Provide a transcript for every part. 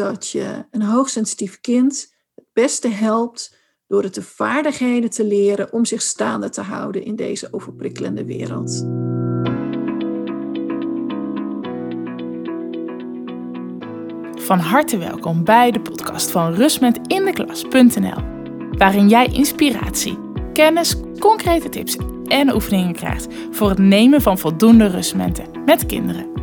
dat je een hoogsensitief kind het beste helpt door het de vaardigheden te leren om zich staande te houden in deze overprikkelende wereld. Van harte welkom bij de podcast van rustmetindeklas.nl, waarin jij inspiratie, kennis, concrete tips en oefeningen krijgt voor het nemen van voldoende rustmomenten met kinderen.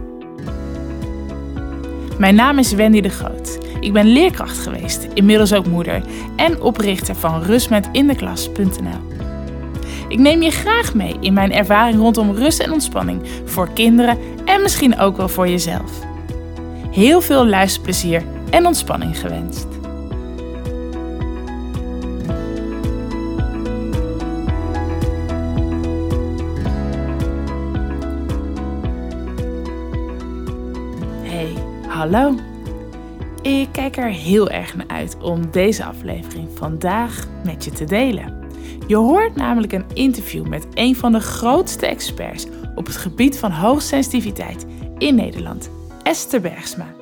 Mijn naam is Wendy de Groot. Ik ben leerkracht geweest, inmiddels ook moeder en oprichter van rustmetindeklas.nl. Ik neem je graag mee in mijn ervaring rondom rust en ontspanning voor kinderen en misschien ook wel voor jezelf. Heel veel luisterplezier en ontspanning gewenst. Hallo. Ik kijk er heel erg naar uit om deze aflevering vandaag met je te delen. Je hoort namelijk een interview met een van de grootste experts op het gebied van hoogsensitiviteit in Nederland, Esther Bergsma.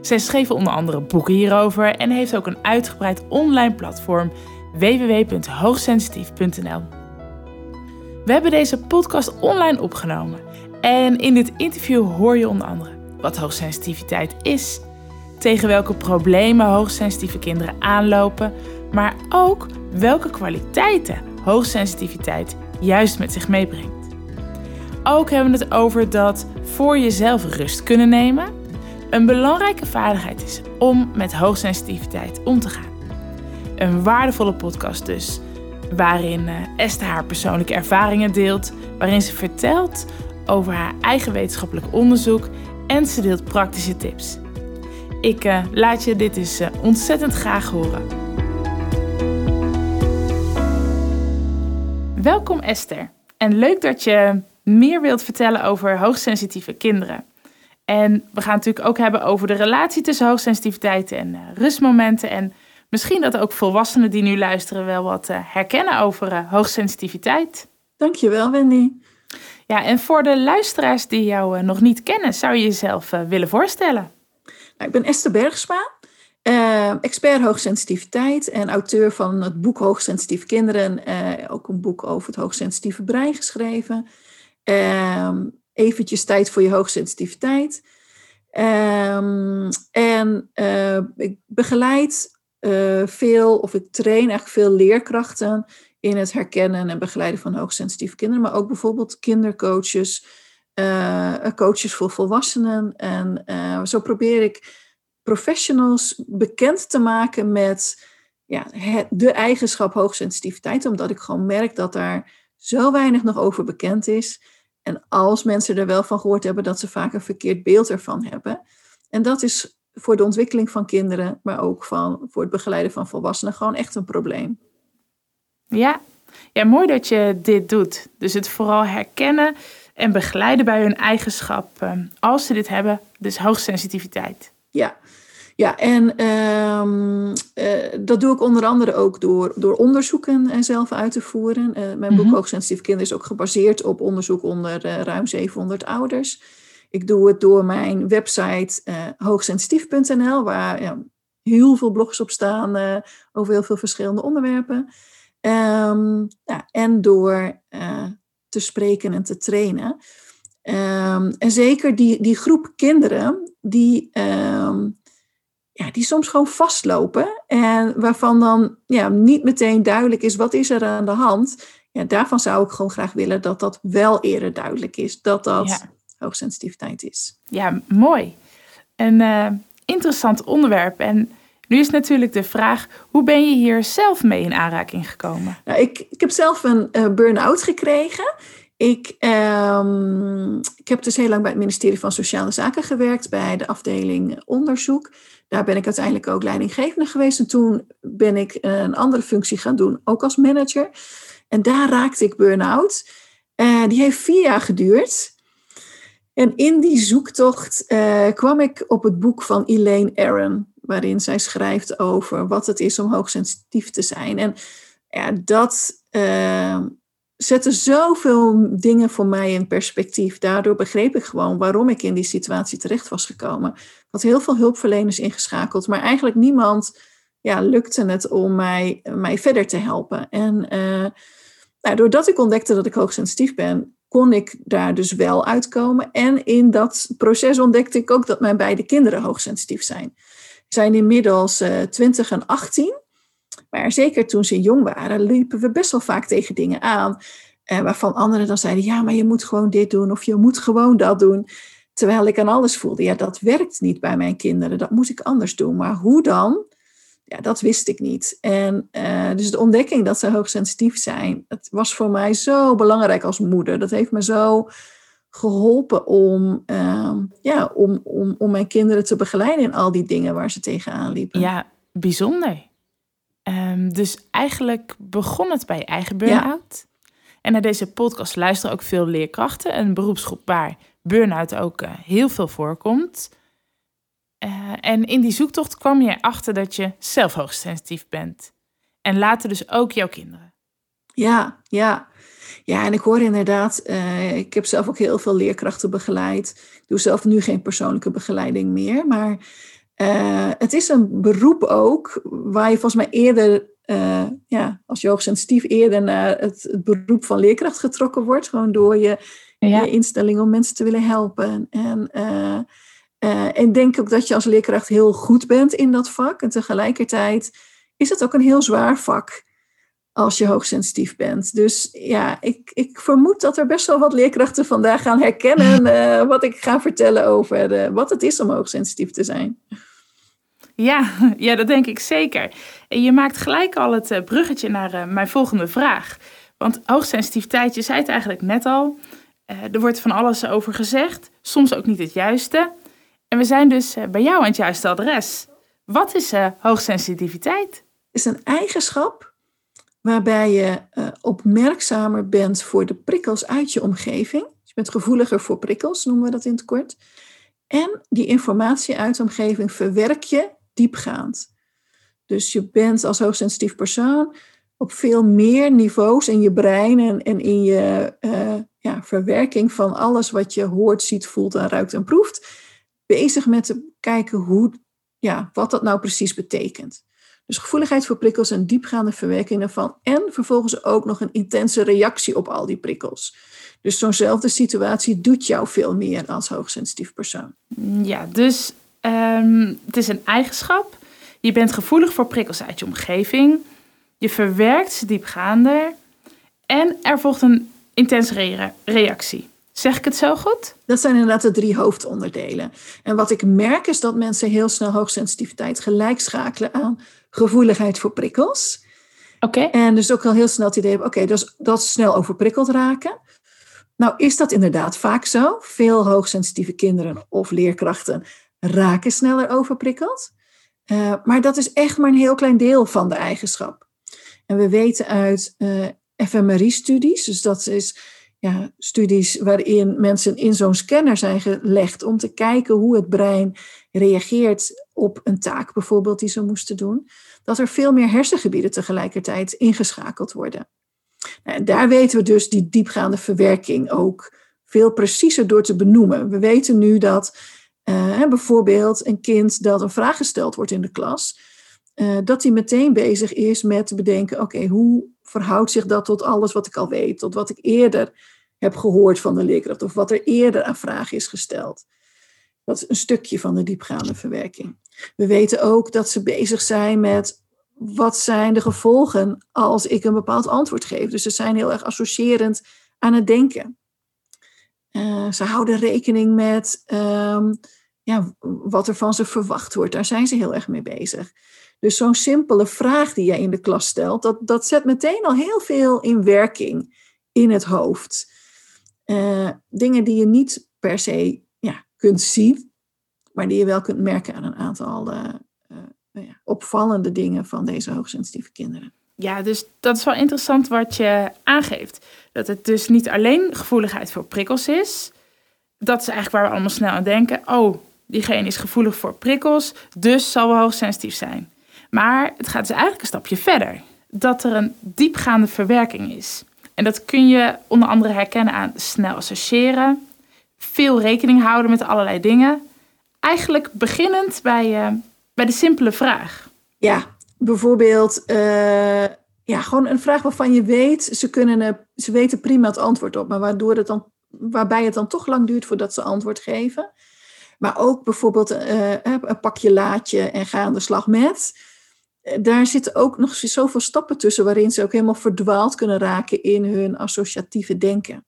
Zij schreef onder andere boeken hierover en heeft ook een uitgebreid online platform www.hoogsensitief.nl. We hebben deze podcast online opgenomen en in dit interview hoor je onder andere wat hoogsensitiviteit is, tegen welke problemen hoogsensitieve kinderen aanlopen, maar ook welke kwaliteiten hoogsensitiviteit juist met zich meebrengt. Ook hebben we het over dat voor jezelf rust kunnen nemen een belangrijke vaardigheid is om met hoogsensitiviteit om te gaan. Een waardevolle podcast dus, waarin eh, Esther haar persoonlijke ervaringen deelt, waarin ze vertelt over haar eigen wetenschappelijk onderzoek en ze deelt praktische tips. Ik uh, laat je dit dus uh, ontzettend graag horen. Welkom Esther en leuk dat je meer wilt vertellen over hoogsensitieve kinderen. En we gaan natuurlijk ook hebben over de relatie tussen hoogsensitiviteit en uh, rustmomenten. En misschien dat ook volwassenen die nu luisteren wel wat herkennen over hoogsensitiviteit. Dankjewel, Wendy. Ja, en voor de luisteraars die jou nog niet kennen, zou je jezelf willen voorstellen? Nou, ik ben Esther Bergsma, expert hoogsensitiviteit en auteur van het boek Hoogsensitieve Kinderen. ook een boek over het hoogsensitieve brein geschreven. Ehm, eventjes tijd voor je hoogsensitiviteit. Um, en uh, ik begeleid veel, of ik train eigenlijk veel leerkrachten in het herkennen en begeleiden van hoogsensitieve kinderen, maar ook bijvoorbeeld kindercoaches, uh, coaches voor volwassenen. En zo probeer ik professionals bekend te maken met ja, het, de eigenschap hoogsensitiviteit, omdat ik gewoon merk dat daar zo weinig nog over bekend is. En als mensen er wel van gehoord hebben, dat ze vaak een verkeerd beeld ervan hebben. En dat is voor de ontwikkeling van kinderen, maar ook van, voor het begeleiden van volwassenen, gewoon echt een probleem. Ja. ja, mooi dat je dit doet. Dus het vooral herkennen en begeleiden bij hun eigenschap ehm, als ze dit hebben, dus hoogsensitiviteit. Ja, ja, en um, uh, dat doe ik onder andere ook door, door onderzoeken en zelf uit te voeren. Uh, mijn boek mm -hmm. Hoogsensitief Kinderen is ook gebaseerd op onderzoek onder uh, ruim 700 ouders. Ik doe het door mijn website hoogsensitief.nl, waar ja, heel veel blogs op staan over heel veel verschillende onderwerpen. Um, ja, en door te spreken en te trainen. Um, en zeker die, die groep kinderen die ja, die soms gewoon vastlopen en waarvan dan ja, niet meteen duidelijk is wat is er aan de hand. Ja, daarvan zou ik gewoon graag willen dat dat wel eerder duidelijk is, dat dat ja. hoogsensitiviteit is. Ja, mooi. Een uh, interessant onderwerp. En nu is natuurlijk de vraag, hoe ben je hier zelf mee in aanraking gekomen? Nou, ik, ik heb zelf een uh, burn-out gekregen. Ik, um, ik heb dus heel lang bij het ministerie van Sociale Zaken gewerkt, bij de afdeling onderzoek. Daar ben ik uiteindelijk ook leidinggevende geweest. En toen ben ik een andere functie gaan doen, ook als manager. En daar raakte ik burn-out. Uh, die heeft vier jaar geduurd. En in die zoektocht uh, kwam ik op het boek van Elaine Aron, waarin zij schrijft over wat het is om hoogsensitief te zijn. En ja, dat, uh, zette zoveel dingen voor mij in perspectief. Daardoor begreep ik gewoon waarom ik in die situatie terecht was gekomen. Ik had heel veel hulpverleners ingeschakeld, maar eigenlijk niemand ja, lukte het om mij, mij verder te helpen. En uh, nou, doordat ik ontdekte dat ik hoogsensitief ben, kon ik daar dus wel uitkomen. En in dat proces ontdekte ik ook dat mijn beide kinderen hoogsensitief zijn. Zijn inmiddels uh, eh, 20 en 18. Maar zeker toen ze jong waren, liepen we best wel vaak tegen dingen aan. Uh, waarvan anderen dan zeiden: Ja, maar je moet gewoon dit doen of je moet gewoon dat doen. Terwijl ik aan alles voelde: Ja, dat werkt niet bij mijn kinderen. Dat moet ik anders doen. Maar hoe dan? Ja, dat wist ik niet. En uh, dus de ontdekking dat ze hoogsensitief zijn, dat was voor mij zo belangrijk als moeder. Dat heeft me zo geholpen om, uh, ja, om, om, om mijn kinderen te begeleiden in al die dingen waar ze tegenaan liepen. Ja, bijzonder. Um, dus eigenlijk begon het bij je eigen burn-out. En naar deze podcast luisteren ook veel leerkrachten, een beroepsgroep waar burn-out ook uh, heel veel voorkomt. Uh, en in die zoektocht kwam je erachter dat je zelf hoogsensitief bent. En later dus ook jouw kinderen. Ja, ja. Ja, en ik hoor inderdaad, uh, ik heb zelf ook heel veel leerkrachten begeleid. Ik doe zelf nu geen persoonlijke begeleiding meer, maar uh, het is een beroep ook waar je volgens mij eerder, uh, ja, als je hoogsensitief eerder naar het, het, beroep van leerkracht getrokken wordt. Gewoon door je, ja. je instelling om mensen te willen helpen. En en denk ook dat je als leerkracht heel goed bent in dat vak. En tegelijkertijd is het ook een heel zwaar vak als je hoogsensitief bent. Dus ja, ik, ik vermoed dat er best wel wat leerkrachten vandaag gaan herkennen uh, wat ik ga vertellen over wat het is om hoogsensitief te zijn. Ja, ja, dat denk ik zeker. En je maakt gelijk al het bruggetje naar mijn volgende vraag. Want hoogsensitiviteit, je zei het eigenlijk net al. er wordt van alles over gezegd, soms ook niet het juiste. En we zijn dus bij jou aan het juiste adres. Wat is hoogsensitiviteit? Het is een eigenschap waarbij je uh, opmerkzamer bent voor de prikkels uit je omgeving. je bent gevoeliger voor prikkels, noemen we dat in het kort. En die informatie uit de omgeving verwerk je diepgaand. Dus je bent als hoogsensitief persoon op veel meer niveaus in je brein en, en in je uh, ja, verwerking van alles wat je hoort, ziet, voelt en ruikt en proeft, bezig met te kijken hoe, ja, wat dat nou precies betekent. Dus gevoeligheid voor prikkels en diepgaande verwerking daarvan. En vervolgens ook nog een intense reactie op al die prikkels. Dus zo'nzelfde situatie doet jou veel meer als hoogsensitief persoon. Ja, dus um, het is een eigenschap. Je bent gevoelig voor prikkels uit je omgeving. Je verwerkt ze diepgaander. En er volgt een intense reactie. Zeg ik het zo goed? Dat zijn inderdaad de drie hoofdonderdelen. En wat ik merk is dat mensen heel snel hoogsensitiviteit gelijk schakelen aan gevoeligheid voor prikkels. Oké. En dus ook al heel snel het idee hebben, oké, dus dat is snel overprikkeld raken. Nou is dat inderdaad vaak zo. Veel hoogsensitieve kinderen of leerkrachten raken sneller overprikkeld. Uh, maar dat is echt maar een heel klein deel van de eigenschap. En we weten uit uh, fMRI-studies, dus dat is ja, studies waarin mensen in zo'n scanner zijn gelegd om te kijken hoe het brein reageert op een taak bijvoorbeeld die ze moesten doen, dat er veel meer hersengebieden tegelijkertijd ingeschakeld worden. Nou, daar weten we dus die diepgaande verwerking ook veel preciezer door te benoemen. We weten nu dat uh, bijvoorbeeld een kind dat een vraag gesteld wordt in de klas, uh, dat hij meteen bezig is met te bedenken, oké, hoe verhoudt zich dat tot alles wat ik al weet, tot wat ik eerder heb gehoord van de leerkracht of wat er eerder aan vragen is gesteld. Dat is een stukje van de diepgaande verwerking. We weten ook dat ze bezig zijn met wat zijn de gevolgen als ik een bepaald antwoord geef. Dus ze zijn heel erg associërend aan het denken. Uh, ze houden rekening met um, ja, wat er van ze verwacht wordt. Daar zijn ze heel erg mee bezig. Dus zo'n simpele vraag die jij in de klas stelt, dat, dat zet meteen al heel veel in werking in het hoofd. Uh, dingen die je niet per se kunt zien, maar die je wel kunt merken aan een aantal uh, uh, ja, opvallende dingen van deze hoogsensitieve kinderen. Ja, dus dat is wel interessant wat je aangeeft. Dat het dus niet alleen gevoeligheid voor prikkels is. Dat is eigenlijk waar we allemaal snel aan denken. Oh, diegene is gevoelig voor prikkels, dus zal wel hoogsensitief zijn. Maar het gaat dus eigenlijk een stapje verder. Dat er een diepgaande verwerking is. En dat kun je onder andere herkennen aan snel associëren, veel rekening houden met allerlei dingen. Eigenlijk beginnend bij, uh, bij de simpele vraag. Ja, bijvoorbeeld uh, ja, gewoon een vraag waarvan je weet, ze, kunnen, ze weten prima het antwoord op, maar waardoor het dan, waarbij het dan toch lang duurt voordat ze antwoord geven. Maar ook bijvoorbeeld uh, een pakje laadje en ga aan de slag met. Daar zitten ook nog zoveel stappen tussen waarin ze ook helemaal verdwaald kunnen raken in hun associatieve denken.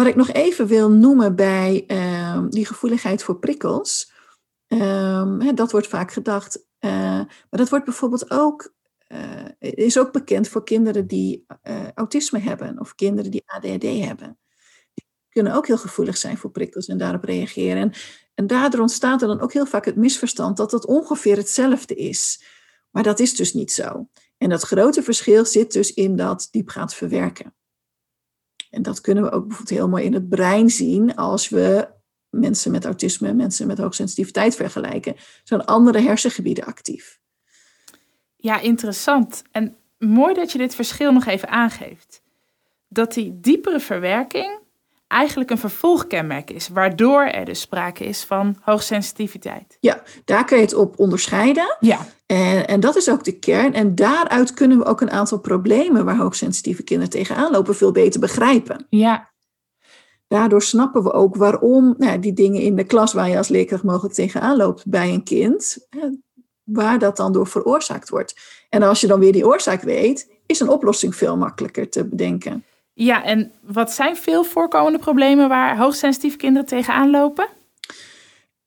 Wat ik nog even wil noemen bij uh, die gevoeligheid voor prikkels, um, dat wordt vaak gedacht, uh, maar dat wordt bijvoorbeeld ook, uh, is ook bekend voor kinderen die autisme hebben of kinderen die ADHD hebben kunnen ook heel gevoelig zijn voor prikkels en daarop reageren. En, en daardoor ontstaat er dan ook heel vaak het misverstand dat het ongeveer hetzelfde is. Maar dat is dus niet zo. En dat grote verschil zit dus in dat diepgaand verwerken. En dat kunnen we ook bijvoorbeeld heel mooi in het brein zien als we mensen met autisme, mensen met hoogsensitiviteit vergelijken. Zijn andere hersengebieden actief. Ja, interessant. En mooi dat je dit verschil nog even aangeeft. Dat die diepere verwerking eigenlijk een vervolgkenmerk is, waardoor er dus sprake is van hoogsensitiviteit. Ja, daar kun je het op onderscheiden. Ja. En, en dat is ook de kern. En daaruit kunnen we ook een aantal problemen waar hoogsensitieve kinderen tegenaan lopen veel beter begrijpen. Ja. Daardoor snappen we ook waarom nou, die dingen in de klas waar je als leerkracht mogelijk tegenaan loopt bij een kind, waar dat dan door veroorzaakt wordt. En als je dan weer die oorzaak weet, is een oplossing veel makkelijker te bedenken. Ja, en wat zijn veel voorkomende problemen waar hoogsensitieve kinderen tegenaan lopen?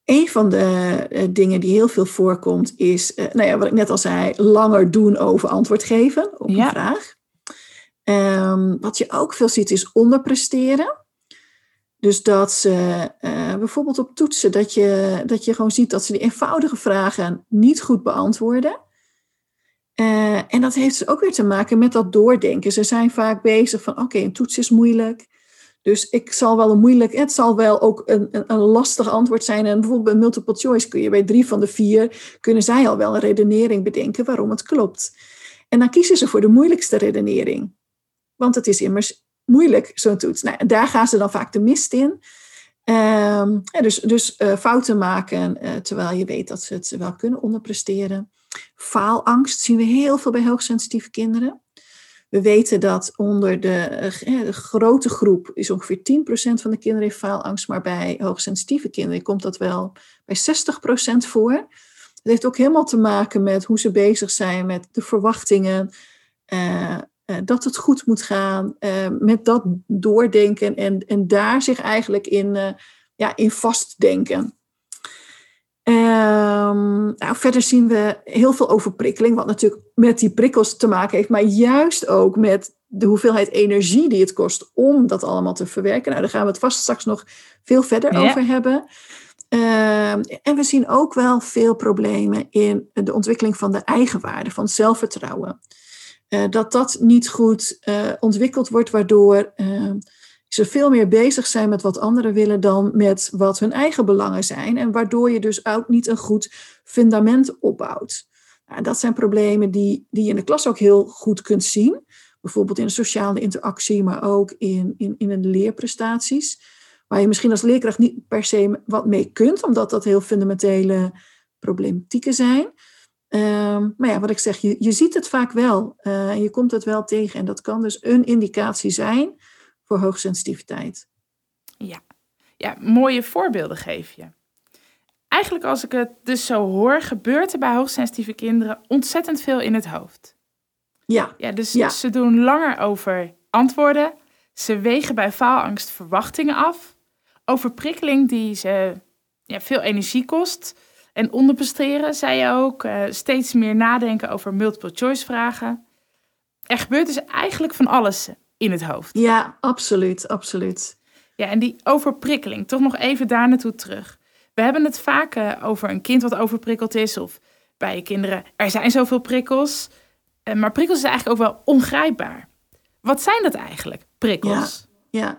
Een van de uh, dingen die heel veel voorkomt is, uh, nou ja, wat ik net al zei, langer doen over antwoord geven op een vraag. Um, wat je ook veel ziet is onderpresteren. Dus dat ze uh, bijvoorbeeld op toetsen, dat je, dat je gewoon ziet dat ze die eenvoudige vragen niet goed beantwoorden. Uh, en dat heeft dus ook weer te maken met dat doordenken. Ze zijn vaak bezig van, oké, een toets is moeilijk. Dus ik zal wel een moeilijk, het zal wel ook een, een, een, lastig antwoord zijn. En bijvoorbeeld bij multiple choice kun je bij drie van de vier, kunnen zij al wel een redenering bedenken waarom het klopt. En dan kiezen ze voor de moeilijkste redenering. Want het is immers moeilijk, zo'n toets. Nou, daar gaan ze dan vaak de mist in. Ja, dus dus uh, fouten maken, uh, terwijl je weet dat ze het wel kunnen onderpresteren. Faalangst zien we heel veel bij hoogsensitieve kinderen. We weten dat onder de, eh, grote groep is ongeveer 10% van de kinderen heeft faalangst, maar bij hoogsensitieve kinderen komt dat wel bij 60% voor. Het heeft ook helemaal te maken met hoe ze bezig zijn met de verwachtingen, uh, uh, dat het goed moet gaan, uh, met dat doordenken en, en daar zich eigenlijk in, uh, ja, in vastdenken. Um, nou, verder zien we heel veel overprikkeling, wat natuurlijk met die prikkels te maken heeft, maar juist ook met de hoeveelheid energie die het kost om dat allemaal te verwerken. Nou, daar gaan we het vast straks nog veel verder ja. over hebben. Um, en we zien ook wel veel problemen in de ontwikkeling van de eigenwaarde, van zelfvertrouwen. Uh, dat dat niet goed uh, ontwikkeld wordt, waardoor uh, ze veel meer bezig zijn met wat anderen willen dan met wat hun eigen belangen zijn. En waardoor je dus ook niet een goed fundament opbouwt. Nou, dat zijn problemen die, die je in de klas ook heel goed kunt zien. Bijvoorbeeld in de sociale interactie, maar ook in, in, in de leerprestaties. Waar je misschien als leerkracht niet per se wat mee kunt, omdat dat heel fundamentele problematieken zijn. Um, maar ja, wat ik zeg, je, je ziet het vaak wel. Uh, je komt het wel tegen. En dat kan dus een indicatie zijn voor hoogsensitiviteit. Ja. ja, mooie voorbeelden geef je. Eigenlijk als ik het dus zo hoor, gebeurt er bij hoogsensitieve kinderen ontzettend veel in het hoofd. Ja. Ja, dus ja. ze doen langer over antwoorden. Ze wegen bij faalangst verwachtingen af. Overprikkeling die ze ja, veel energie kost. En onderpresteren, zei je ook. Uh, steeds meer nadenken over multiple choice vragen. Er gebeurt dus eigenlijk van alles in het hoofd. Ja, absoluut, absoluut. Ja, en die overprikkeling, toch nog even daar naartoe terug. We hebben het vaak uh, over een kind wat overprikkeld is, of bij kinderen, er zijn zoveel prikkels. Uh, maar prikkels is eigenlijk ook wel ongrijpbaar. Wat zijn dat eigenlijk, prikkels? Ja, ja.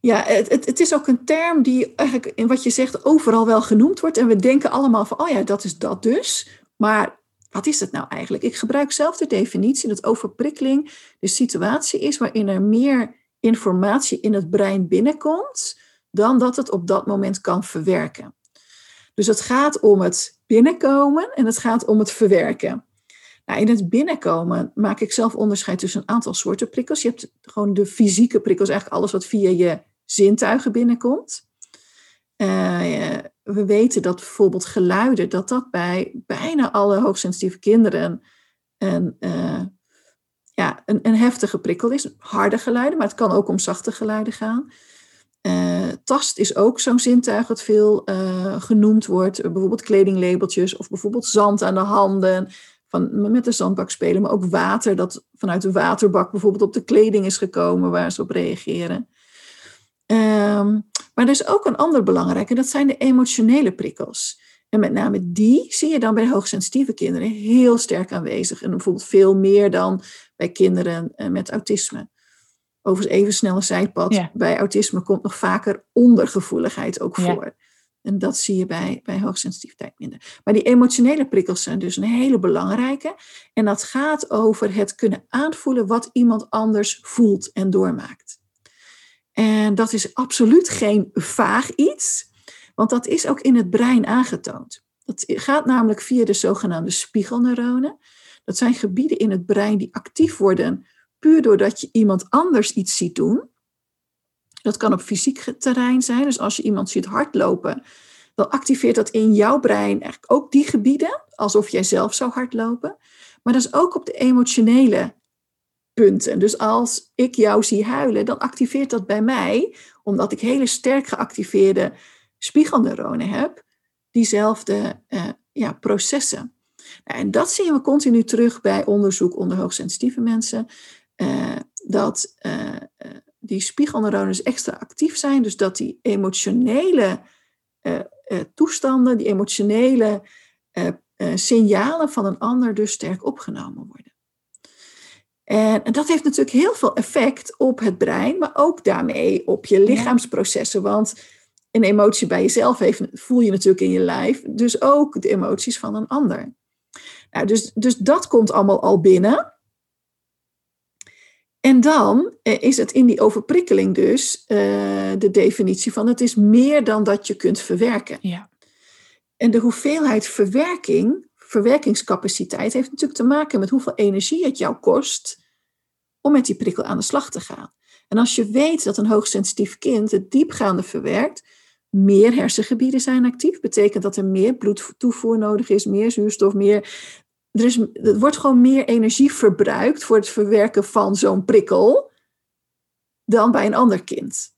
ja het, het, het, is ook een term die eigenlijk in wat je zegt overal wel genoemd wordt. En we denken allemaal van, oh ja, dat is dat dus. Maar wat is het nou eigenlijk? Ik gebruik zelf de definitie dat overprikkeling de situatie is waarin er meer informatie in het brein binnenkomt dan dat het op dat moment kan verwerken. Dus het gaat om het binnenkomen en het gaat om het verwerken. Nou, in het binnenkomen maak ik zelf onderscheid tussen een aantal soorten prikkels. Je hebt gewoon de fysieke prikkels, eigenlijk alles wat via je zintuigen binnenkomt. Uh, we weten dat bijvoorbeeld geluiden, dat dat bij bijna alle hoogsensitieve kinderen een, uh, ja, een, een, heftige prikkel is. Harde geluiden, maar het kan ook om zachte geluiden gaan. Uh, tast is ook zo'n zintuig dat veel genoemd wordt. bijvoorbeeld kledinglabeltjes of bijvoorbeeld zand aan de handen. Van, met de zandbak spelen, maar ook water dat vanuit de waterbak bijvoorbeeld op de kleding is gekomen waar ze op reageren. Um, maar er is ook een ander belangrijk en dat zijn de emotionele prikkels. En met name die zie je dan bij hoogsensitieve kinderen heel sterk aanwezig. En bijvoorbeeld veel meer dan bij kinderen eh, met autisme. Overigens even snel een zijpad. Bij autisme komt nog vaker ondergevoeligheid ook voor. En dat zie je bij, bij hoogsensitiviteit minder. Maar die emotionele prikkels zijn dus een hele belangrijke. En dat gaat over het kunnen aanvoelen wat iemand anders voelt en doormaakt. En dat is absoluut geen vaag iets, want dat is ook in het brein aangetoond. Dat gaat namelijk via de zogenaamde spiegelneuronen. Dat zijn gebieden in het brein die actief worden puur doordat je iemand anders iets ziet doen. Dat kan op fysiek terrein zijn. Dus als je iemand ziet hardlopen, dan activeert dat in jouw brein eigenlijk ook die gebieden, alsof jij zelf zou hardlopen. Maar dat is ook op de emotionele Dus als ik jou zie huilen, dan activeert dat bij mij, omdat ik hele sterk geactiveerde spiegelneuronen heb, diezelfde uh, ja, processen. Nou, en dat zien we continu terug bij onderzoek onder hoogsensitieve mensen, uh, dat uh, die spiegelneuronen dus extra actief zijn, dus dat die emotionele toestanden, die emotionele signalen van een ander dus sterk opgenomen worden. En, en, dat heeft natuurlijk heel veel effect op het brein, maar ook daarmee op je lichaamsprocessen. Want een emotie bij jezelf heeft, voel je natuurlijk in je lijf, dus ook de emoties van een ander. Nou, dus, dus dat komt allemaal al binnen. En dan eh, is het in die overprikkeling dus uh, de definitie van het is meer dan dat je kunt verwerken. Ja. En de hoeveelheid verwerking verwerkingscapaciteit heeft natuurlijk te maken met hoeveel energie het jou kost om met die prikkel aan de slag te gaan. En als je weet dat een hoogsensitief kind het diepgaande verwerkt, meer hersengebieden zijn actief, betekent dat er meer bloedtoevoer nodig is, meer zuurstof, meer. Er, is, er wordt gewoon meer energie verbruikt voor het verwerken van zo'n prikkel dan bij een ander kind.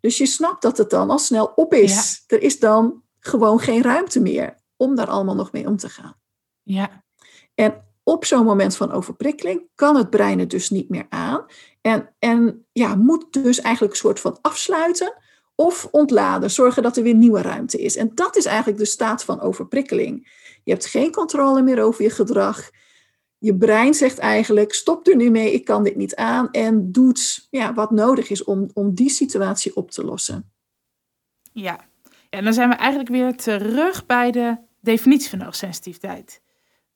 Dus je snapt dat het dan al snel op is. Er is dan gewoon geen ruimte meer om daar allemaal nog mee om te gaan. Ja. En op zo'n moment van overprikkeling kan het brein het dus niet meer aan. En, en ja, moet dus eigenlijk een soort van afsluiten of ontladen, zorgen dat er weer nieuwe ruimte is. En dat is eigenlijk de staat van overprikkeling. Je hebt geen controle meer over je gedrag. Je brein zegt eigenlijk: stop er nu mee, ik kan dit niet aan. En doet ja, wat nodig is om, om die situatie op te lossen. Ja, en dan zijn we eigenlijk weer terug bij de definitie van hoogsensitiviteit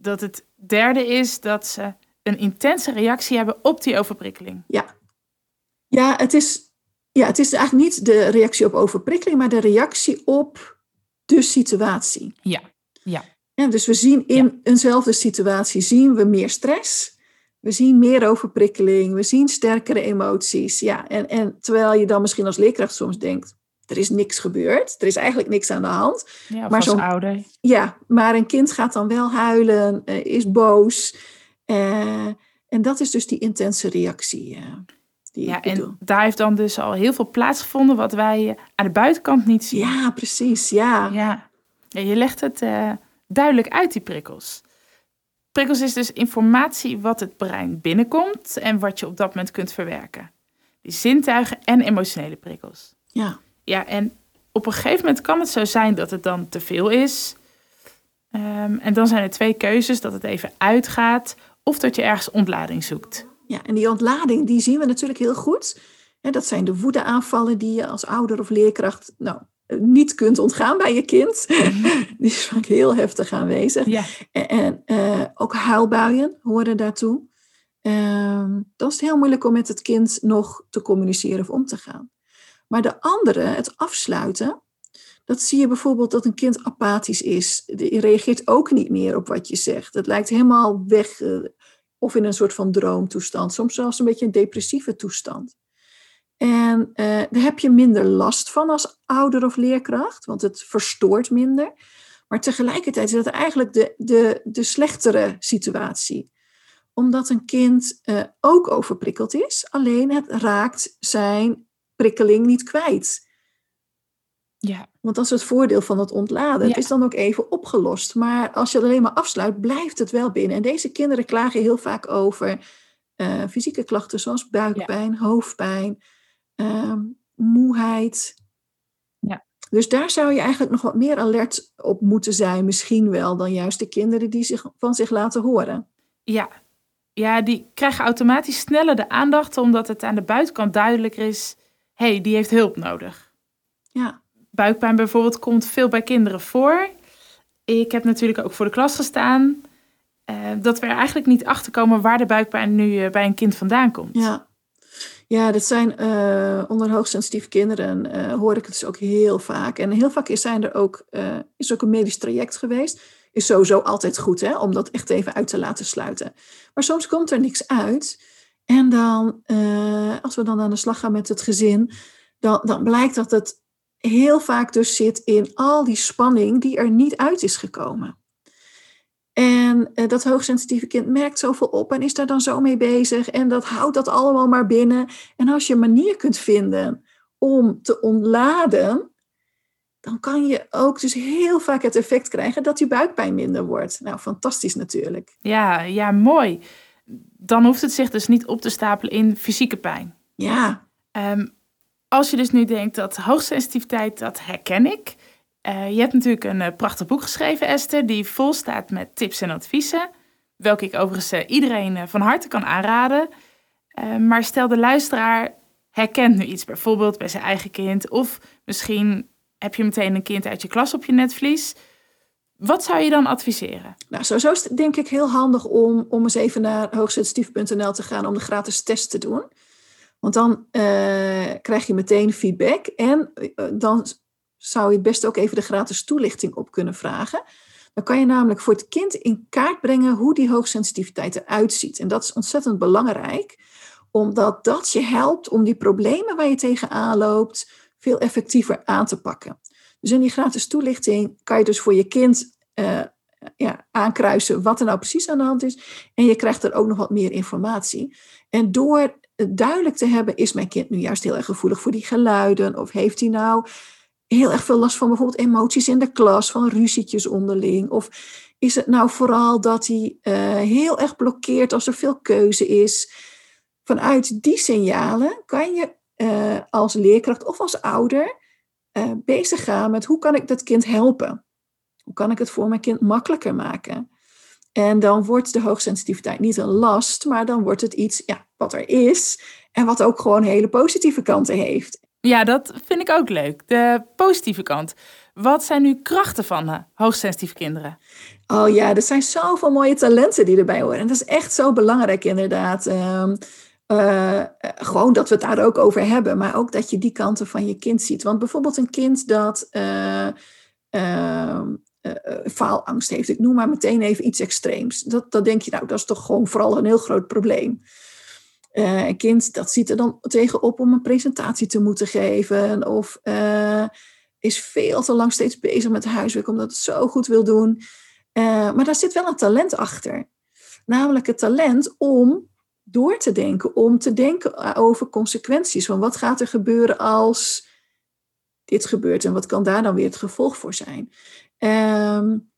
dat het derde is dat ze een intense reactie hebben op die overprikkeling. Ja, ja, het, is, ja het is eigenlijk niet de reactie op overprikkeling, maar de reactie op de situatie. Ja, ja. ja dus we zien in eenzelfde situatie zien we meer stress. We zien meer overprikkeling, we zien sterkere emoties. Ja, en, en terwijl je dan misschien als leerkracht soms denkt, er is niks gebeurd. Er is eigenlijk niks aan de hand. Ja, maar zo'n ouder. Ja, maar een kind gaat dan wel huilen, uh, is boos. Uh, en dat is dus die intense reactie. Uh, die ja, en daar heeft dan dus al heel veel plaatsgevonden wat wij aan de buitenkant niet zien. Ja, precies. Ja. Ja. ja je legt het duidelijk uit, die prikkels. Prikkels is dus informatie wat het brein binnenkomt en wat je op dat moment kunt verwerken. Die zintuigen en emotionele prikkels. Ja. Ja, en op een gegeven moment kan het zo zijn dat het dan te veel is. Um, en dan zijn er twee keuzes: dat het even uitgaat of dat je ergens ontlading zoekt. Ja, en die ontlading die zien we natuurlijk heel goed. Dat zijn de woedeaanvallen die je als ouder of leerkracht nou, niet kunt ontgaan bij je kind. Die is vaak heel heftig aanwezig. Ja. En, en ook huilbuien horen daartoe. Ehm, dan is het heel moeilijk om met het kind nog te communiceren of om te gaan. Maar de andere, het afsluiten, dat zie je bijvoorbeeld dat een kind apathisch is. Die reageert ook niet meer op wat je zegt. Het lijkt helemaal weg eh, of in een soort van droomtoestand. Soms zelfs een beetje een depressieve toestand. En uh, daar heb je minder last van als ouder of leerkracht, want het verstoort minder. Maar tegelijkertijd is dat eigenlijk de, de, de slechtere situatie omdat een kind uh, ook overprikkeld is, alleen het raakt zijn prikkeling niet kwijt. Ja. Want dat is het voordeel van het ontladen. Het is dan ook even opgelost. Maar als je het alleen maar afsluit, blijft het wel binnen. En deze kinderen klagen heel vaak over uh, fysieke klachten zoals buikpijn, hoofdpijn, uh, moeheid. Ja. Dus daar zou je eigenlijk nog wat meer alert op moeten zijn, misschien wel, dan juist de kinderen die zich, van zich laten horen. Ja, ja, die krijgen automatisch sneller de aandacht, omdat het aan de buitenkant duidelijker is: hey, die heeft hulp nodig. Ja. Buikpijn bijvoorbeeld komt veel bij kinderen voor. Ik heb natuurlijk ook voor de klas gestaan. Uh, dat we er eigenlijk niet achter komen waar de buikpijn nu uh, bij een kind vandaan komt. Ja, ja dat zijn uh, onder hoogsensitieve kinderen hoor ik het dus ook heel vaak. En heel vaak is, zijn er ook, is ook een medisch traject geweest is sowieso altijd goed, hè, om dat echt even uit te laten sluiten. Maar soms komt er niks uit. En dan, uh, als we dan aan de slag gaan met het gezin, dan, dan blijkt dat het heel vaak dus zit in al die spanning die er niet uit is gekomen. En uh, dat hoogsensitieve kind merkt zoveel op en is daar dan zo mee bezig. En dat houdt dat allemaal maar binnen. En als je een manier kunt vinden om te ontladen, dan kan je ook dus heel vaak het effect krijgen dat je buikpijn minder wordt. Nou, fantastisch natuurlijk. Ja, ja, mooi. Dan hoeft het zich dus niet op te stapelen in fysieke pijn. Ja. Um, als je dus nu denkt dat hoogsensitiviteit, dat herken ik. Uh, je hebt natuurlijk een uh, prachtig boek geschreven, Esther, die vol staat met tips en adviezen. Welke ik overigens uh, iedereen van harte kan aanraden. maar stel de luisteraar herkent nu iets, bijvoorbeeld bij zijn eigen kind. Of misschien heb je meteen een kind uit je klas op je netvlies. Wat zou je dan adviseren? Nou, sowieso is het denk ik heel handig om, om eens even naar hoogsensitief.nl te gaan om de gratis test te doen. Want dan uh, krijg je meteen feedback en uh, dan zou je best ook even de gratis toelichting op kunnen vragen. Dan kan je namelijk voor het kind in kaart brengen hoe die hoogsensitiviteit eruit ziet. En dat is ontzettend belangrijk, omdat dat je helpt om die problemen waar je tegenaan loopt veel effectiever aan te pakken. Dus in die gratis toelichting kan je dus voor je kind uh, ja, aankruisen wat er nou precies aan de hand is. En je krijgt er ook nog wat meer informatie. En door duidelijk te hebben, is mijn kind nu juist heel erg gevoelig voor die geluiden? Of heeft hij nou heel erg veel last van bijvoorbeeld emoties in de klas, van ruzietjes onderling? Of is het nou vooral dat hij uh, heel erg blokkeert als er veel keuze is? Vanuit die signalen kan je uh, als leerkracht of als ouder uh, bezig gaan met hoe kan ik dat kind helpen? Hoe kan ik het voor mijn kind makkelijker maken? En dan wordt de hoogsensitiviteit niet een last, maar dan wordt het iets ja, wat er is en wat ook gewoon hele positieve kanten heeft. Ja, dat vind ik ook leuk. De positieve kant. Wat zijn nu krachten van hoogsensitieve kinderen? Oh ja, er zijn zoveel mooie talenten die erbij horen. En dat is echt zo belangrijk inderdaad. Um, uh, gewoon dat we het daar ook over hebben, maar ook dat je die kanten van je kind ziet. Want bijvoorbeeld een kind dat uh, uh, faalangst heeft, ik noem maar meteen even iets extreems. Dat, dat denk je, nou, dat is toch gewoon vooral een heel groot probleem. een kind dat ziet er dan tegenop om een presentatie te moeten geven, of is veel te lang steeds bezig met huiswerk omdat het zo goed wil doen. maar daar zit wel een talent achter. Namelijk het talent om door te denken, om te denken over consequenties. Van wat gaat er gebeuren als dit gebeurt en wat kan daar dan weer het gevolg voor zijn? Um,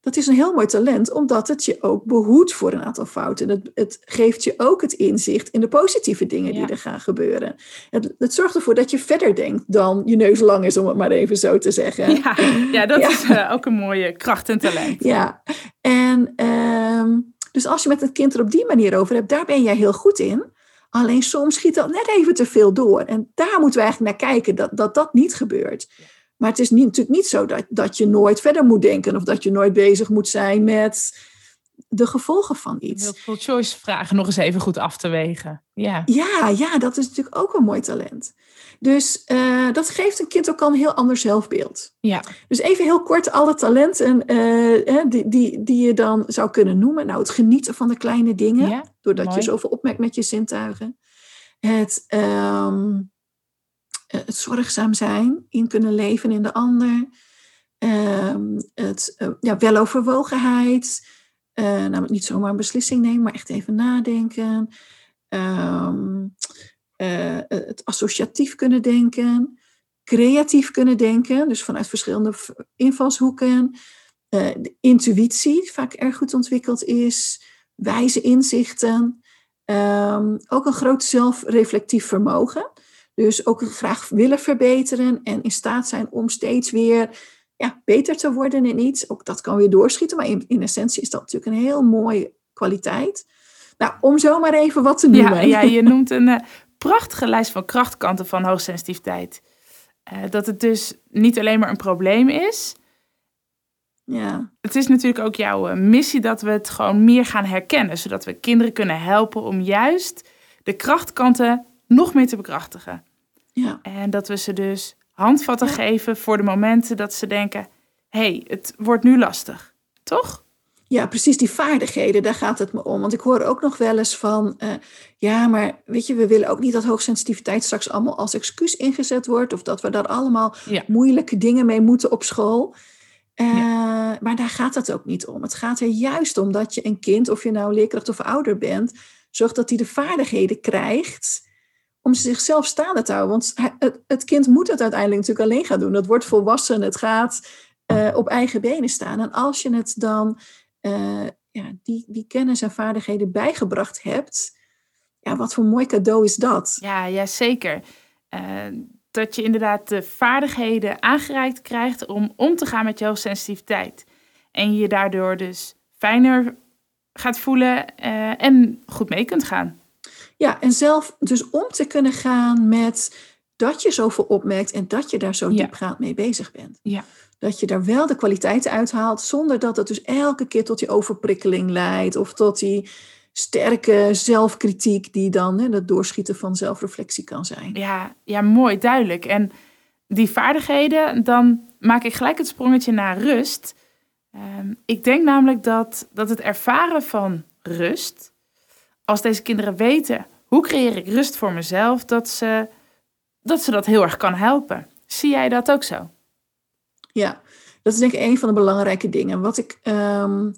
dat is een heel mooi talent, omdat het je ook behoedt voor een aantal fouten. Het, het geeft je ook het inzicht in de positieve dingen die er gaan gebeuren. Het, het, zorgt ervoor dat je verder denkt dan je neus lang is, om het maar even zo te zeggen. Ja, ja dat is uh, ook een mooie kracht en talent. Ja, en um, dus als je met het kind er op die manier over hebt, daar ben jij heel goed in. Alleen soms schiet dat net even te veel door. En daar moeten we eigenlijk naar kijken, dat dat, dat niet gebeurt. Maar het is niet, natuurlijk niet zo dat, dat je nooit verder moet denken of dat je nooit bezig moet zijn met de gevolgen van iets. Multiple choice vragen nog eens even goed af te wegen. Ja, ja, ja dat is natuurlijk ook een mooi talent. Dus uh, dat geeft een kind ook al een heel ander zelfbeeld. Ja. Dus even heel kort alle talenten uh, die, die, die je dan zou kunnen noemen. Nou, het genieten van de kleine dingen, Ja, doordat mooi. je zoveel opmerkt met je zintuigen. Het, ehm, eh, het zorgzaam zijn, in kunnen leven in de ander. Ehm, het eh, ja, weloverwogenheid. Eh, namelijk niet zomaar een beslissing nemen, maar echt even nadenken. Ehm, eh, het associatief kunnen denken. Creatief kunnen denken, dus vanuit verschillende invalshoeken. Eh, de intuïtie, vaak erg goed ontwikkeld is. Wijze inzichten. Ehm, ook een groot zelfreflectief vermogen. Dus ook graag willen verbeteren en in staat zijn om steeds weer ja, beter te worden in iets. Ook dat kan weer doorschieten, maar in, in essentie is dat natuurlijk een heel mooie kwaliteit. Nou, om zomaar even wat te noemen. Ja, ja, je noemt een eh, prachtige lijst van krachtkanten van hoogsensitiviteit. Eh, dat het dus niet alleen maar een probleem is. ja. Het is natuurlijk ook jouw eh, missie dat we het gewoon meer gaan herkennen. Zodat we kinderen kunnen helpen om juist de krachtkanten nog meer te bekrachtigen. ja. En dat we ze dus handvatten Ja. geven voor de momenten dat ze denken... hé, hey, het wordt nu lastig. Toch? Ja, precies die vaardigheden, daar gaat het me om. Want ik hoor ook nog wel eens van, eh, ja, maar weet je, we willen ook niet dat hoogsensitiviteit straks allemaal als excuus ingezet wordt. Of dat we daar allemaal Ja. moeilijke dingen mee moeten op school. Eh, Maar daar gaat het ook niet om. Het gaat er juist om dat je een kind, of je nou leerkracht of ouder bent, zorgt dat hij de vaardigheden krijgt om zichzelf staande te houden. Want het kind moet het uiteindelijk natuurlijk alleen gaan doen. Dat wordt volwassen, het gaat eh, op eigen benen staan. En als je het dan eh, ja, die, die kennis en vaardigheden bijgebracht hebt, ja, wat voor mooi cadeau is dat? Ja, ja zeker. Eh, dat je inderdaad de vaardigheden aangereikt krijgt om om te gaan met je hoogsensitiviteit. En je daardoor dus fijner gaat voelen eh, en goed mee kunt gaan. Ja, en zelf dus om te kunnen gaan met dat je zoveel opmerkt en dat je daar zo Ja. diepgaand mee bezig bent. Ja. Dat je daar wel de kwaliteiten uithaalt, zonder dat het dus elke keer tot die overprikkeling leidt of tot die sterke zelfkritiek die dan hè, het doorschieten van zelfreflectie kan zijn. Ja, ja, mooi, duidelijk. En die vaardigheden, dan maak ik gelijk het sprongetje naar rust. Ehm, ik denk namelijk dat, dat het ervaren van rust, als deze kinderen weten hoe creëer ik rust voor mezelf, dat ze dat, ze dat heel erg kan helpen. Zie jij dat ook zo? Ja, dat is denk ik een van de belangrijke dingen. Wat ik, ehm,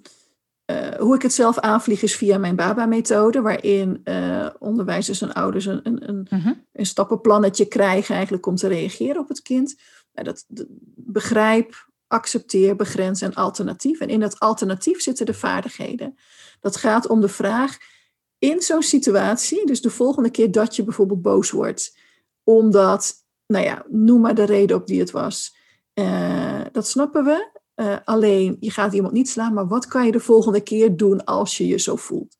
eh, hoe ik het zelf aanvlieg is via mijn BABA-methode, waarin eh, onderwijzers en ouders een, een, een, een stappenplannetje krijgen eigenlijk om te reageren op het kind. Nou, dat, dat- begrijp, accepteer, begrens en alternatief. En in dat alternatief zitten de vaardigheden. Dat gaat om de vraag, in zo'n situatie, dus de volgende keer dat je bijvoorbeeld boos wordt, omdat, nou ja, noem maar de reden op die het was. Eh, dat snappen we. Eh, alleen, je gaat iemand niet slaan, maar wat kan je de volgende keer doen als je je zo voelt?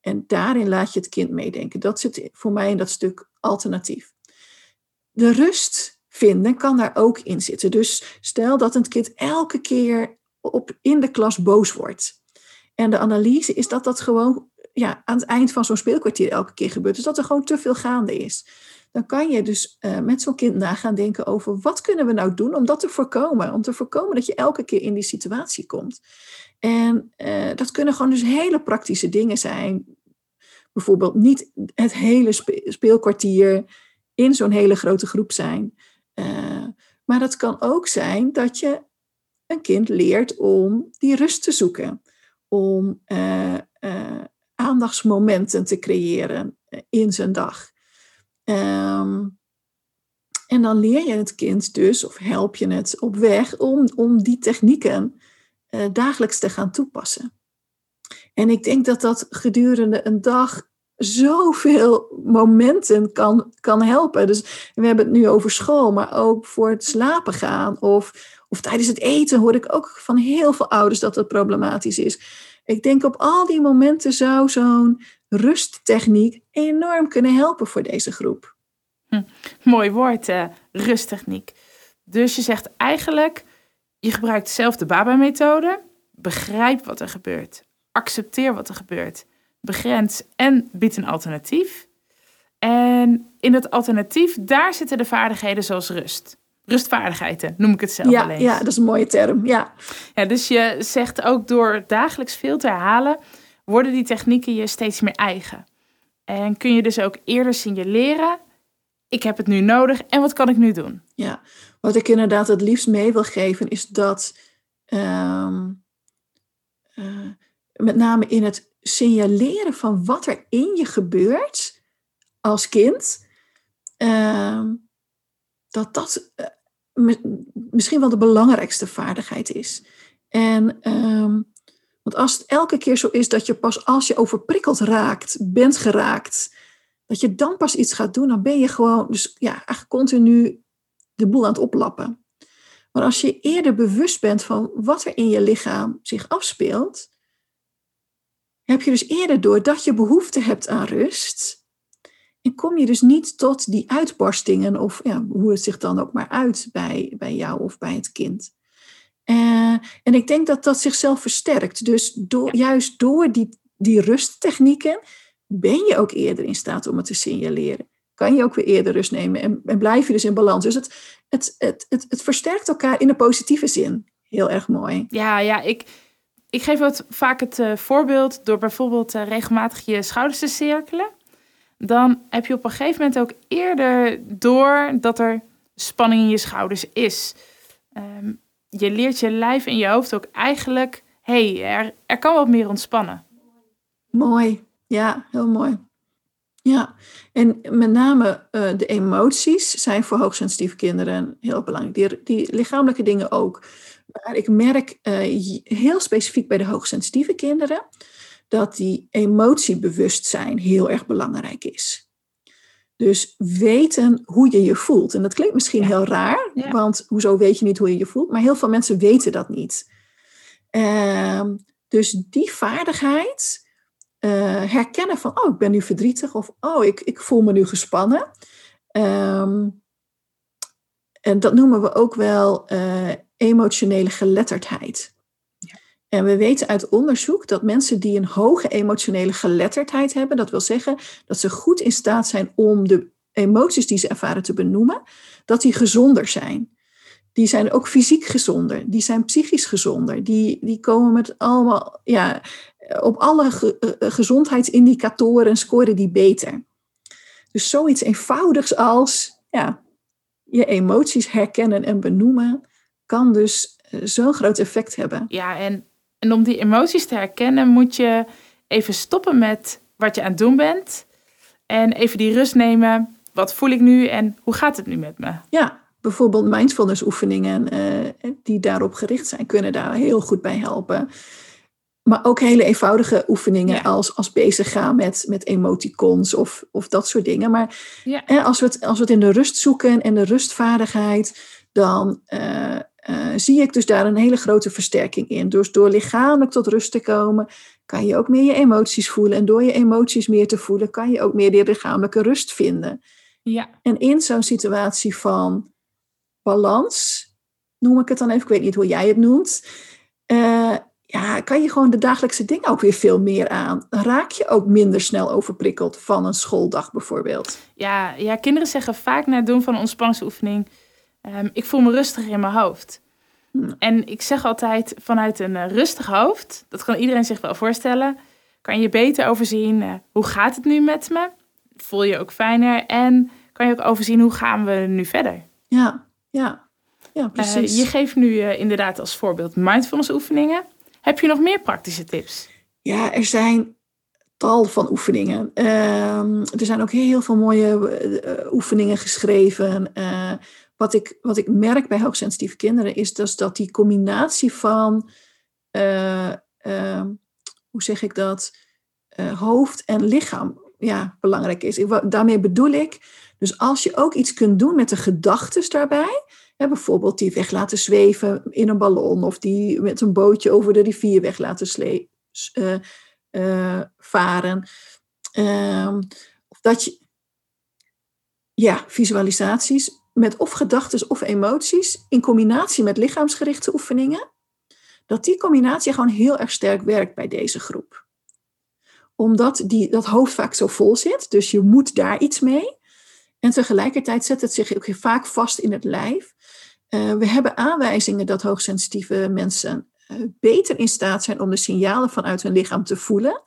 En daarin laat je het kind meedenken. Dat zit voor mij in dat stuk alternatief. De rust vinden kan daar ook in zitten. Dus stel dat een kind elke keer op, in de klas boos wordt. En de analyse is dat dat gewoon ja, aan het eind van zo'n speelkwartier elke keer gebeurt. Dus dat er gewoon te veel gaande is. Dan kan je dus eh, met zo'n kind na gaan denken over wat kunnen we nou doen om dat te voorkomen. Om te voorkomen dat je elke keer in die situatie komt. En eh, dat kunnen gewoon dus hele praktische dingen zijn. Bijvoorbeeld niet het hele spe- speelkwartier in zo'n hele grote groep zijn. Eh, maar het kan ook zijn dat je een kind leert om die rust te zoeken. Om aandachtsmomenten te creëren in zijn dag. Ehm, en dan leer je het kind dus, of help je het op weg om, om die technieken eh, dagelijks te gaan toepassen. En ik denk dat dat gedurende een dag zoveel momenten kan, kan helpen. Dus we hebben het nu over school, maar ook voor het slapen gaan of, of tijdens het eten hoor ik ook van heel veel ouders dat het problematisch is. Ik denk op al die momenten zou zo'n rusttechniek enorm kunnen helpen voor deze groep. Mooi woord, eh, rusttechniek. Dus je zegt eigenlijk, je gebruikt zelf de BABA-methode. Begrijp wat er gebeurt. Accepteer wat er gebeurt. Begrens en bied een alternatief. En in dat alternatief, daar zitten de vaardigheden zoals rust. Rustvaardigheden, noem ik het zelf ja, alleen. Ja, dat is een mooie term, ja. ja. Dus je zegt ook door dagelijks veel te herhalen, worden die technieken je steeds meer eigen. En kun je dus ook eerder signaleren, ik heb het nu nodig en wat kan ik nu doen? Ja, wat ik inderdaad het liefst mee wil geven is dat ehm, eh, met name in het signaleren van wat er in je gebeurt als kind, ehm, dat dat eh, misschien wel de belangrijkste vaardigheid is. En um, want als het elke keer zo is dat je pas als je overprikkeld raakt, bent geraakt, dat je dan pas iets gaat doen, dan ben je gewoon dus ja, eigenlijk continu de boel aan het oplappen. Maar als je eerder bewust bent van wat er in je lichaam zich afspeelt, heb je dus eerder door dat je behoefte hebt aan rust. En kom je dus niet tot die uitbarstingen of ja, hoe het zich dan ook maar uit bij, bij jou of bij het kind. Uh, en ik denk dat dat zichzelf versterkt. Dus door, juist door die, die rusttechnieken ben je ook eerder in staat om het te signaleren. Kan je ook weer eerder rust nemen en, en blijf je dus in balans. Dus het, het, het, het, het versterkt elkaar in een positieve zin. Heel erg mooi. Ja, ja ik, ik geef wat vaak het uh, voorbeeld door bijvoorbeeld uh, regelmatig je schouders te cirkelen. Dan heb je op een gegeven moment ook eerder door dat er spanning in je schouders is. Um, je leert je lijf en je hoofd ook eigenlijk, hey, er, er kan wat meer ontspannen. Mooi, ja, heel mooi. Ja, en met name uh, de emoties zijn voor hoogsensitieve kinderen heel belangrijk. Die, die lichamelijke dingen ook. Maar ik merk uh, heel specifiek bij de hoogsensitieve kinderen dat die emotiebewustzijn heel erg belangrijk is. Dus weten hoe je je voelt. En dat klinkt misschien heel raar, want hoezo weet je niet hoe je je voelt? Maar heel veel mensen weten dat niet. Uh, dus die vaardigheid, uh, herkennen van, oh, ik ben nu verdrietig of oh, ik, ik voel me nu gespannen. Um, en dat noemen we ook wel uh, emotionele geletterdheid. En we weten uit onderzoek dat mensen die een hoge emotionele geletterdheid hebben, dat wil zeggen dat ze goed in staat zijn om de emoties die ze ervaren te benoemen, dat die gezonder zijn. Die zijn ook fysiek gezonder, die zijn psychisch gezonder, die, die komen met allemaal, ja, op alle ge, eh, gezondheidsindicatoren scoren die beter. Dus zoiets eenvoudigs als ja, je emoties herkennen en benoemen, kan dus eh, zo'n groot effect hebben. Ja, en en om die emoties te herkennen, moet je even stoppen met wat je aan het doen bent. En even die rust nemen. Wat voel ik nu en hoe gaat het nu met me? Ja, bijvoorbeeld mindfulness oefeningen uh, die daarop gericht zijn, kunnen daar heel goed bij helpen. Maar ook hele eenvoudige oefeningen als, als bezig gaan met, met emoticons of, of dat soort dingen. Maar ja. als, we het, als we het in de rust zoeken en de rustvaardigheid, dan uh, uh, zie ik dus daar een hele grote versterking in. Dus door lichamelijk tot rust te komen, kan je ook meer je emoties voelen. En door je emoties meer te voelen, kan je ook meer die lichamelijke rust vinden. Ja. En in zo'n situatie van balans, noem ik het dan even, ik weet niet hoe jij het noemt. Uh, ja, kan je gewoon de dagelijkse dingen ook weer veel meer aan. Raak je ook minder snel overprikkeld van een schooldag bijvoorbeeld. Ja, ja kinderen zeggen vaak na het doen van een ontspanningsoefening Um, ik voel me rustiger in mijn hoofd. Hmm. En ik zeg altijd, vanuit een uh, rustig hoofd, dat kan iedereen zich wel voorstellen, kan je beter overzien uh, hoe gaat het nu met me? Voel je ook fijner en kan je ook overzien hoe gaan we nu verder? Ja, ja, ja eh, precies. Uh, je geeft nu inderdaad als voorbeeld mindfulness oefeningen. Heb je nog meer praktische tips? Ja, er zijn tal van oefeningen. Ehm, er zijn ook heel veel mooie oefeningen geschreven wat ik, wat ik merk bij hoogsensitieve kinderen is dus dat die combinatie van, uh, uh, hoe zeg ik dat, uh, hoofd en lichaam ja, belangrijk is. Ik, daarmee bedoel ik, dus als je ook iets kunt doen met de gedachten daarbij, hè, bijvoorbeeld die weg laten zweven in een ballon of die met een bootje over de rivier weg laten slee, varen. Ehm, of dat je, ja, visualisaties met of gedachten of emoties in combinatie met lichaamsgerichte oefeningen, dat die combinatie gewoon heel erg sterk werkt bij deze groep. Omdat die, dat hoofd vaak zo vol zit, dus je moet daar iets mee. En tegelijkertijd zet het zich ook vaak vast in het lijf. Uh, we hebben aanwijzingen dat hoogsensitieve mensen uh, beter in staat zijn om de signalen vanuit hun lichaam te voelen.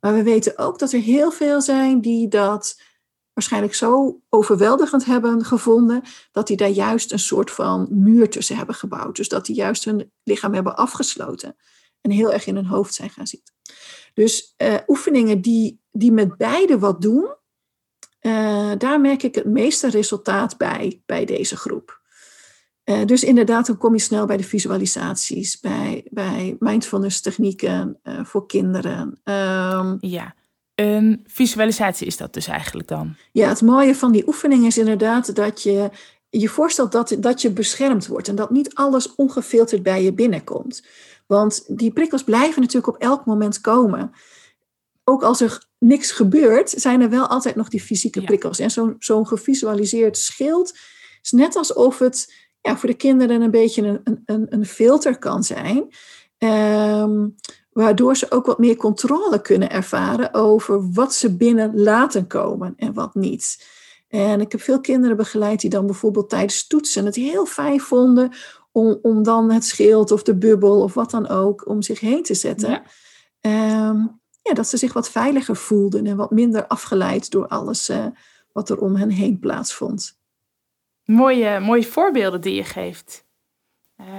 Maar we weten ook dat er heel veel zijn die dat waarschijnlijk zo overweldigend hebben gevonden, dat die daar juist een soort van muur tussen hebben gebouwd. Dus dat die juist hun lichaam hebben afgesloten en heel erg in hun hoofd zijn gaan zitten. Dus uh, oefeningen die, die met beide wat doen, uh, daar merk ik het meeste resultaat bij, bij deze groep. Uh, dus inderdaad, dan kom je snel bij de visualisaties, bij, bij mindfulness technieken voor kinderen. Um, ja, een visualisatie is dat dus eigenlijk dan? Ja, het mooie van die oefening is inderdaad dat je je voorstelt dat, dat je beschermd wordt en dat niet alles ongefilterd bij je binnenkomt. Want die prikkels blijven natuurlijk op elk moment komen. Ook als er niks gebeurt, zijn er wel altijd nog die fysieke prikkels. En zo'n zo gevisualiseerd schild is net alsof het ja, voor de kinderen een beetje een, een, een filter kan zijn. Um, waardoor ze ook wat meer controle kunnen ervaren over wat ze binnen laten komen en wat niet. En ik heb veel kinderen begeleid die dan bijvoorbeeld tijdens toetsen het heel fijn vonden om, om dan het schild of de bubbel of wat dan ook om zich heen te zetten. Ja. Ehm, ja, dat ze zich wat veiliger voelden en wat minder afgeleid door alles uh, wat er om hen heen plaatsvond. Mooie, mooie voorbeelden die je geeft.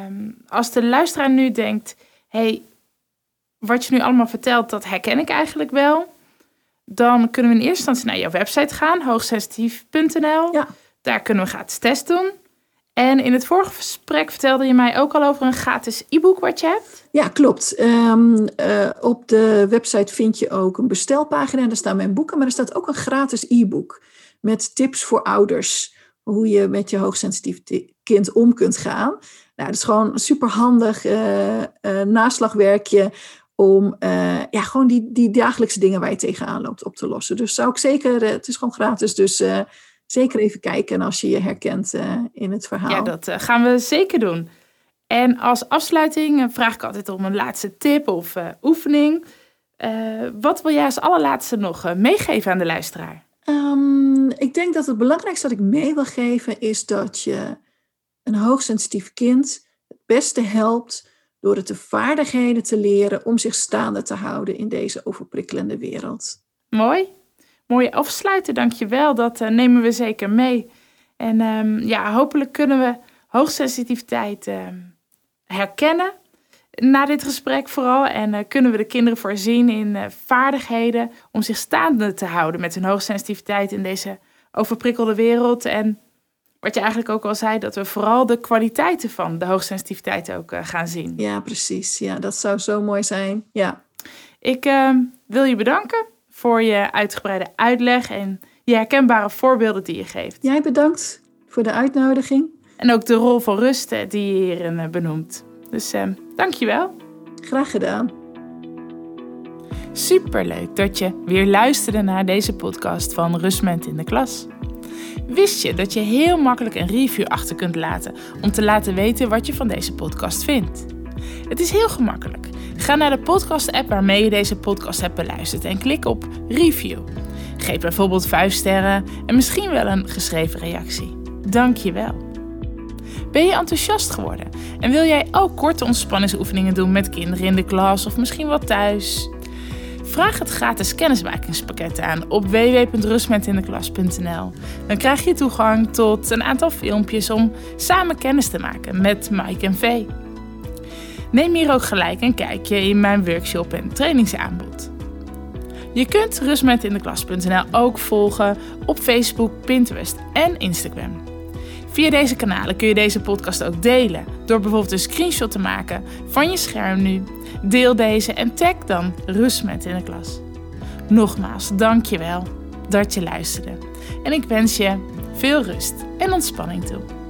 Um, als de luisteraar nu denkt, hey, wat je nu allemaal vertelt, dat herken ik eigenlijk wel. Dan kunnen we in eerste instantie naar jouw website gaan, hoogsensitief.nl. Ja. Daar kunnen we gratis test doen. En in het vorige gesprek vertelde je mij ook al over een gratis e-book wat je hebt. Ja, klopt. Um, uh, op de website vind je ook een bestelpagina. En daar staan mijn boeken, maar er staat ook een gratis e-book met tips voor ouders. Hoe je met je hoogsensitief kind om kunt gaan. Nou, dat is gewoon een superhandig uh, uh, naslagwerkje om uh, ja, gewoon die, die dagelijkse dingen waar je tegenaan loopt op te lossen. Dus zou ik zeker, uh, het is gewoon gratis, dus uh, zeker even kijken als je je herkent in het verhaal. Ja, dat gaan we zeker doen. En als afsluiting vraag ik altijd om een laatste tip of oefening. wat wil jij als allerlaatste nog meegeven aan de luisteraar? Um, ik denk dat het belangrijkste dat ik mee wil geven is dat je een hoogsensitief kind het beste helpt door het de vaardigheden te leren om zich staande te houden in deze overprikkelende wereld. Mooi. Mooi afsluiten, dankjewel. Dat uh, nemen we zeker mee. En um, ja, hopelijk kunnen we hoogsensitiviteit uh, herkennen na dit gesprek vooral. En uh, kunnen we de kinderen voorzien in vaardigheden om zich staande te houden met hun hoogsensitiviteit in deze overprikkelde wereld. En wat je eigenlijk ook al zei, dat we vooral de kwaliteiten van de hoogsensitiviteit ook uh, gaan zien. Ja, precies. Ja, dat zou zo mooi zijn. Ja. Ik uh, wil je bedanken voor je uitgebreide uitleg en je herkenbare voorbeelden die je geeft. Jij bedankt voor de uitnodiging. En ook de rol van rust die je hierin uh, benoemt. Dus uh, dankjewel. Graag gedaan. Superleuk dat je weer luisterde naar deze podcast van Rustment in de Klas. Wist je dat je heel makkelijk een review achter kunt laten om te laten weten wat je van deze podcast vindt? Het is heel gemakkelijk. Ga naar de podcast-app waarmee je deze podcast hebt beluisterd en klik op review. Geef bijvoorbeeld 5 sterren en misschien wel een geschreven reactie. Dank je wel. Ben je enthousiast geworden en wil jij ook korte ontspanningsoefeningen doen met kinderen in de klas of misschien wat thuis? Vraag het gratis kennismakingspakket aan op www.rustmetindeklas.nl. Dan krijg je toegang tot een aantal filmpjes om samen kennis te maken met Mike en Vee. Neem hier ook gelijk een kijkje in mijn workshop en trainingsaanbod. Je kunt rustmetindeklas.nl ook volgen op Facebook, Pinterest en Instagram. Via deze kanalen kun je deze podcast ook delen door bijvoorbeeld een screenshot te maken van je scherm nu Deel deze en tag dan Rustmet in de klas. Nogmaals, dank je wel dat je luisterde. En ik wens je veel rust en ontspanning toe.